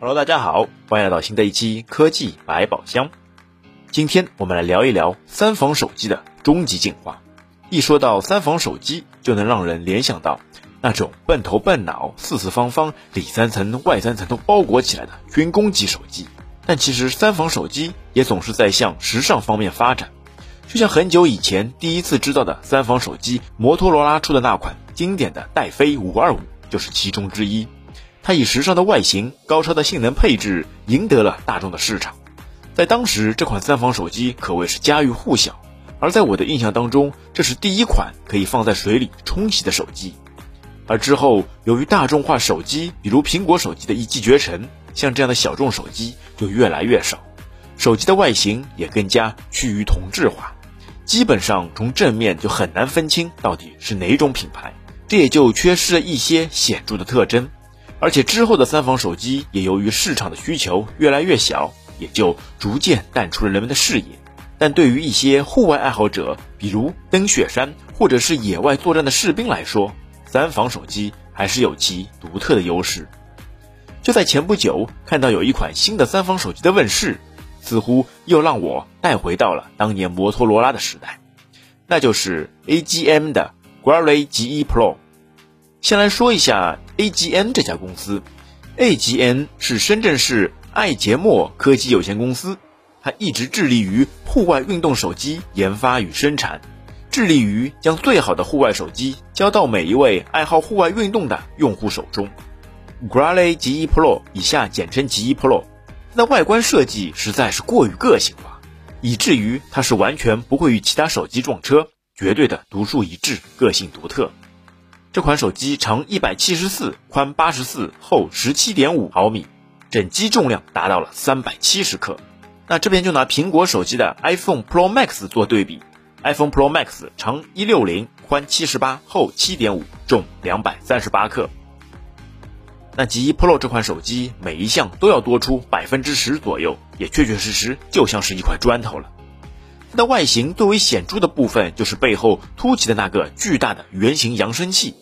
Hello，大家好，欢迎来到新的一期科技百宝箱。今天我们来聊一聊三防手机的终极进化。一说到三防手机，就能让人联想到那种笨头笨脑、四四方方、里三层外三层都包裹起来的军工级手机。但其实三防手机也总是在向时尚方面发展。就像很久以前第一次知道的三防手机，摩托罗拉出的那款经典的戴飞五二五就是其中之一。它以时尚的外形、高超的性能配置赢得了大众的市场。在当时，这款三防手机可谓是家喻户晓。而在我的印象当中，这是第一款可以放在水里冲洗的手机。而之后，由于大众化手机，比如苹果手机的一骑绝尘，像这样的小众手机就越来越少，手机的外形也更加趋于同质化，基本上从正面就很难分清到底是哪种品牌，这也就缺失了一些显著的特征。而且之后的三防手机也由于市场的需求越来越小，也就逐渐淡出了人们的视野。但对于一些户外爱好者，比如登雪山或者是野外作战的士兵来说，三防手机还是有其独特的优势。就在前不久，看到有一款新的三防手机的问世，似乎又让我带回到了当年摩托罗拉的时代，那就是 AGM 的 Gorilla G1 Pro。先来说一下 AGN 这家公司，AGN 是深圳市爱杰墨科技有限公司，它一直致力于户外运动手机研发与生产，致力于将最好的户外手机交到每一位爱好户外运动的用户手中。Gorilla G1 Pro 以下简称 G1 Pro，它的外观设计实在是过于个性化，以至于它是完全不会与其他手机撞车，绝对的独树一帜，个性独特。这款手机长一百七十四，宽八十四，厚十七点五毫米，整机重量达到了三百七十克。那这边就拿苹果手机的 iPhone Pro Max 做对比，iPhone Pro Max 长一六零，宽七十八，厚七点五，重两百三十八克。那 G1 Pro 这款手机每一项都要多出百分之十左右，也确确实实就像是一块砖头了。它的外形最为显著的部分就是背后凸起的那个巨大的圆形扬声器。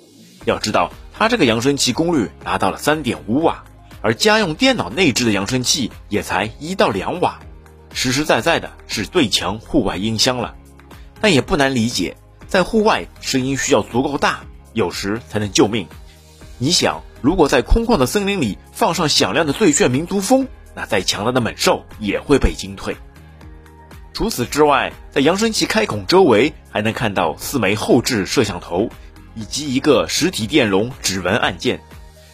要知道，它这个扬声器功率达到了三点五瓦，而家用电脑内置的扬声器也才一到两瓦，实实在在的是最强户外音箱了。但也不难理解，在户外声音需要足够大，有时才能救命。你想，如果在空旷的森林里放上响亮的最炫民族风，那再强大的猛兽也会被惊退。除此之外，在扬声器开孔周围还能看到四枚后置摄像头。以及一个实体电容指纹按键，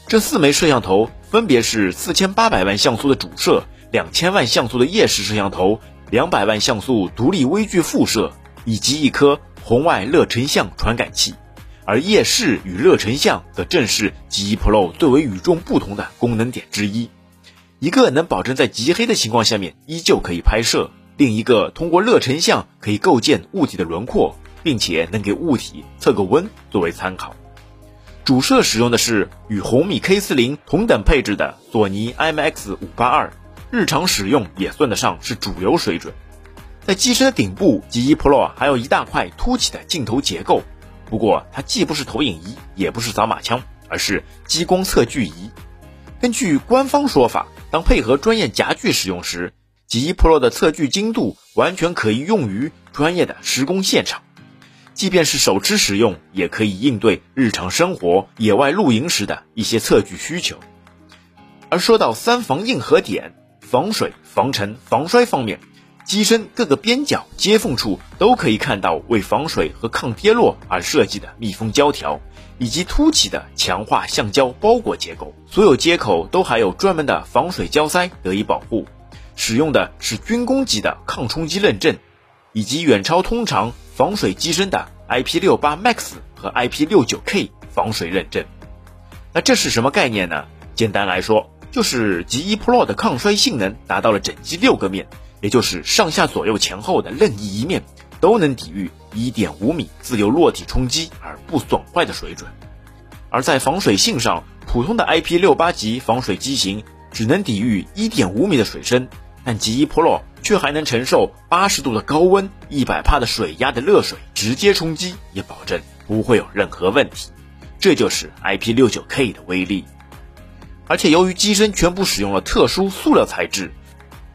这四枚摄像头分别是四千八百万像素的主摄、两千万像素的夜视摄像头、两百万像素独立微距副摄，以及一颗红外热成像传感器。而夜视与热成像则正是 G1 Pro 最为与众不同的功能点之一。一个能保证在极黑的情况下面依旧可以拍摄，另一个通过热成像可以构建物体的轮廓。并且能给物体测个温作为参考。主摄使用的是与红米 K 四零同等配置的索尼 IMX 五八二，日常使用也算得上是主流水准。在机身的顶部，G1 Pro 还有一大块凸起的镜头结构，不过它既不是投影仪，也不是扫码枪，而是激光测距仪。根据官方说法，当配合专业夹具使用时，G1 Pro 的测距精度完全可以用于专业的施工现场。即便是手持使用，也可以应对日常生活、野外露营时的一些测距需求。而说到三防硬核点，防水、防尘、防摔方面，机身各个边角接缝处都可以看到为防水和抗跌落而设计的密封胶条，以及凸起的强化橡胶包裹结构。所有接口都还有专门的防水胶塞得以保护，使用的是军工级的抗冲击认证，以及远超通常。防水机身的 IP68 Max 和 IP69K 防水认证，那这是什么概念呢？简单来说，就是 G1 Pro 的抗摔性能达到了整机六个面，也就是上下左右前后的任意一面都能抵御1.5米自由落体冲击而不损坏的水准。而在防水性上，普通的 IP68 级防水机型只能抵御1.5米的水深，但 G1 Pro。却还能承受八十度的高温、一百帕的水压的热水直接冲击，也保证不会有任何问题。这就是 IP69K 的威力。而且由于机身全部使用了特殊塑料材质，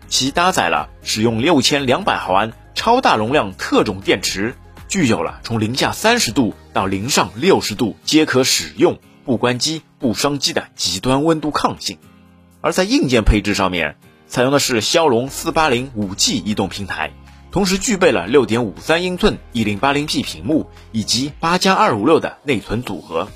其搭载了使用六千两百毫安超大容量特种电池，具有了从零下三十度到零上六十度皆可使用、不关机不伤机的极端温度抗性。而在硬件配置上面，采用的是骁龙四八零五 G 移动平台，同时具备了六点五三英寸一零八零 P 屏幕以及八加二五六的内存组合。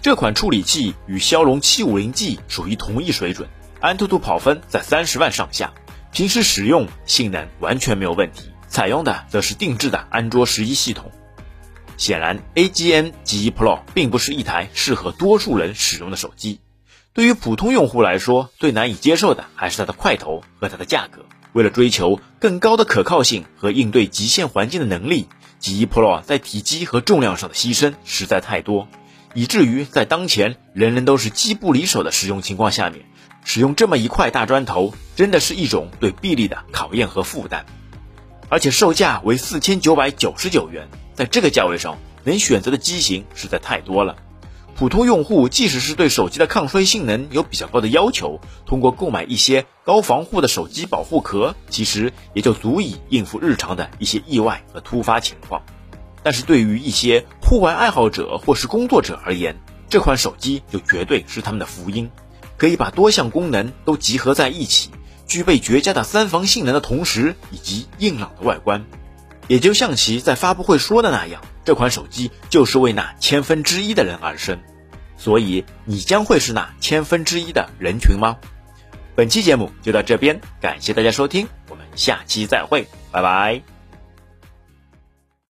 这款处理器与骁龙七五零 G 属于同一水准，安兔兔跑分在三十万上下。平时使用性能完全没有问题，采用的则是定制的安卓十一系统。显然，AGN G 一 Pro 并不是一台适合多数人使用的手机。对于普通用户来说，最难以接受的还是它的块头和它的价格。为了追求更高的可靠性和应对极限环境的能力，极 Pro 在体积和重量上的牺牲实在太多，以至于在当前人人都是机不离手的使用情况下面。使用这么一块大砖头，真的是一种对臂力的考验和负担，而且售价为四千九百九十九元，在这个价位上能选择的机型实在太多了。普通用户即使是对手机的抗摔性能有比较高的要求，通过购买一些高防护的手机保护壳，其实也就足以应付日常的一些意外和突发情况。但是对于一些户外爱好者或是工作者而言，这款手机就绝对是他们的福音。可以把多项功能都集合在一起，具备绝佳的三防性能的同时，以及硬朗的外观，也就像其在发布会说的那样，这款手机就是为那千分之一的人而生。所以，你将会是那千分之一的人群吗？本期节目就到这边，感谢大家收听，我们下期再会，拜拜。